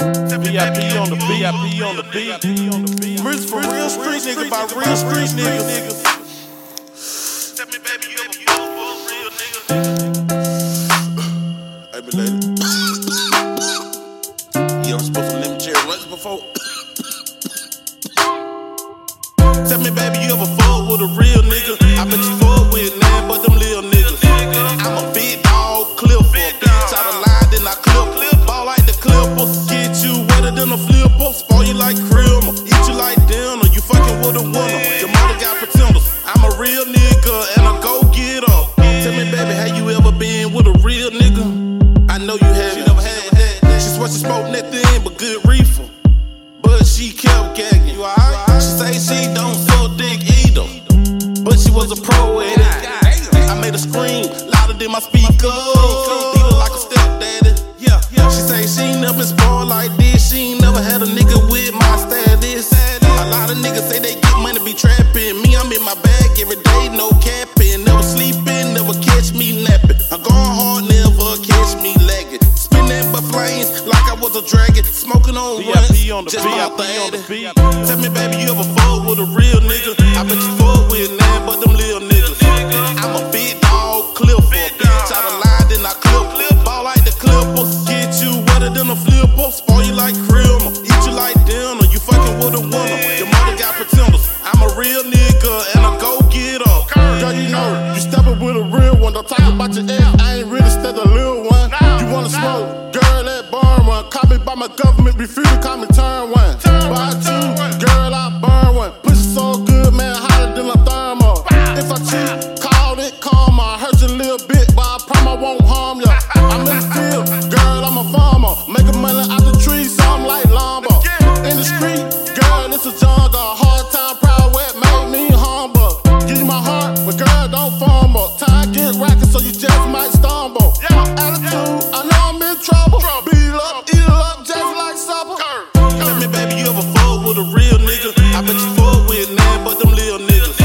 VIP on the VIP on the beat. Rich for real street niggas by real street niggas. Tell me, baby, you ever fall for a real nigga? Hey, but lady. you ever supposed to lemon cherry rice before? Tell me, baby, you ever fuck with a real nigga? I bet you fuck with none but them little flipper. You like creamer, eat you like dinner. You fucking with a winner. Your mother got pretenders. I'm a real nigga and a go getter. Tell me, baby, have you ever been with a real nigga? I know you have. She never had that. She swear she smoked nothing but good reefer. But she kept gagging. You alright? She say she don't suck dick either. But she was a pro at it. I made her scream louder than my speaker. She say she ain't never been spoiled like this. She ain't never had a nigga with my status. A lot of niggas say they get money be trapping. Me, I'm in my bag every day, no capping. Never sleeping, never catch me napping. I'm going hard, never catch me lagging. Spinning but flames like I was a dragon. Smoking on runs, the just about the beat. Tell me, baby, you ever fuck you wetter than a. Spoil you like eat you like dinner. You fucking with a winner. Your mother got pretenders. I'm a real nigga and a go get getter. Girl, you know, you steppin' with a real one. Don't talk about your ex, I ain't really stepped a little one. You wanna smoke, girl, that burn one. Call me by my government, refuse to call me turn one. By two, girl, don't fumble. Time get rockin', so you just might stumble. My attitude, I know I'm in trouble. Beat up, eat up, just like supper. Tell me, baby, you ever fuck with a real nigga? I bet you fuck with none but them little niggas.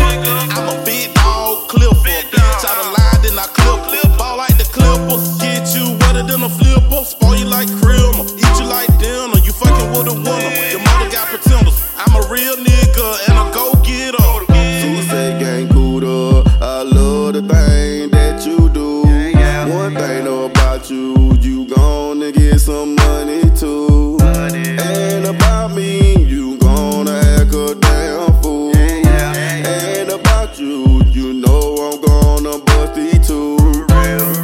I'm a big dog, clip for a bitch out of line, then I clip. Ball like the clipper, get you wetter than a flipper. Spoil you like creamer, eat you like dinner. You fucking with a winner. Thing that you do. One thing about you, you gonna get some money too. And about me, you gonna act a damn fool. And about you, you know I'm gonna bust it too.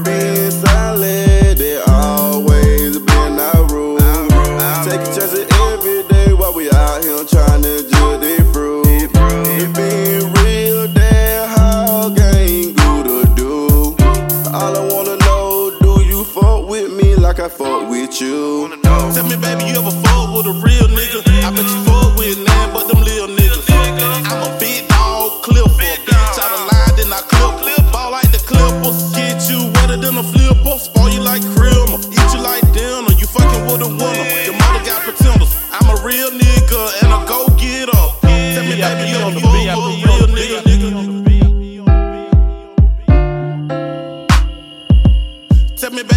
Being silent, they always been our rule. Take chances every day while we out here trying All I wanna know, do you fuck with me like I fuck with you? Tell me, baby, you ever fuck with a real nigga? I bet you fuck with none but them little niggas. I'm a big dog, clip for a bitch out of line, then I clip. Ball like the clipper, get you wetter than a flipper. Spoil you like creamer, eat you like dinner. You fucking with a winner. Your mother got pretenders. I'm a real nigga and a go getter. Tell me, baby, you ever fuck with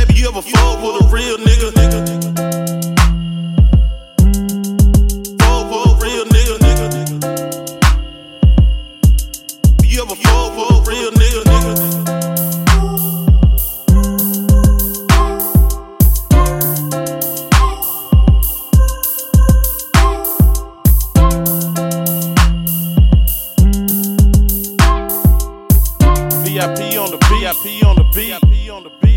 baby, you ever fuck with a real nigga? Real nigga. You ever with a real nigga? VIP on the VIP on the. VIP on the beat.